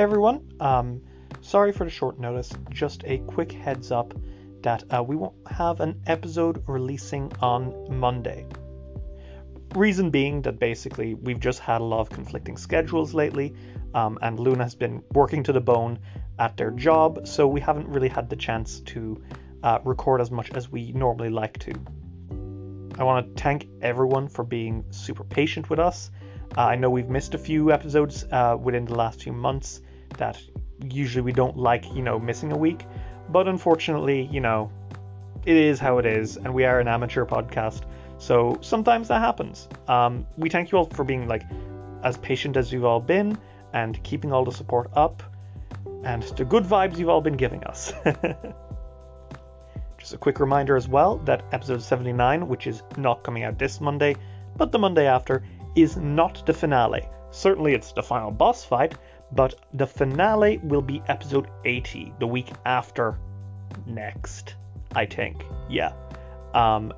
everyone. Um, sorry for the short notice. Just a quick heads up that uh, we won't have an episode releasing on Monday. Reason being that basically we've just had a lot of conflicting schedules lately, um, and Luna has been working to the bone at their job, so we haven't really had the chance to uh, record as much as we normally like to. I want to thank everyone for being super patient with us. Uh, I know we've missed a few episodes uh, within the last few months that usually we don't like, you know, missing a week, but unfortunately, you know, it is how it is, and we are an amateur podcast, so sometimes that happens. Um, we thank you all for being like as patient as you've all been and keeping all the support up and the good vibes you've all been giving us. Just a quick reminder as well that episode 79, which is not coming out this Monday, but the Monday after, is not the finale. Certainly it's the final boss fight, but the finale will be episode 80, the week after next, I think. Yeah. Um,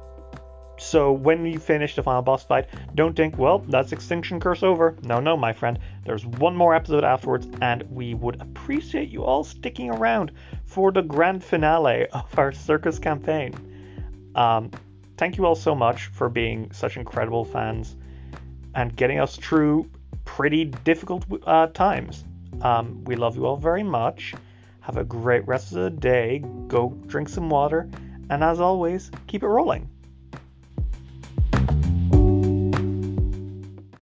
so when you finish the final boss fight, don't think, well, that's Extinction Curse over. No, no, my friend. There's one more episode afterwards, and we would appreciate you all sticking around for the grand finale of our circus campaign. Um, thank you all so much for being such incredible fans and getting us through pretty difficult uh, times. Um, we love you all very much. Have a great rest of the day. Go drink some water. And as always, keep it rolling.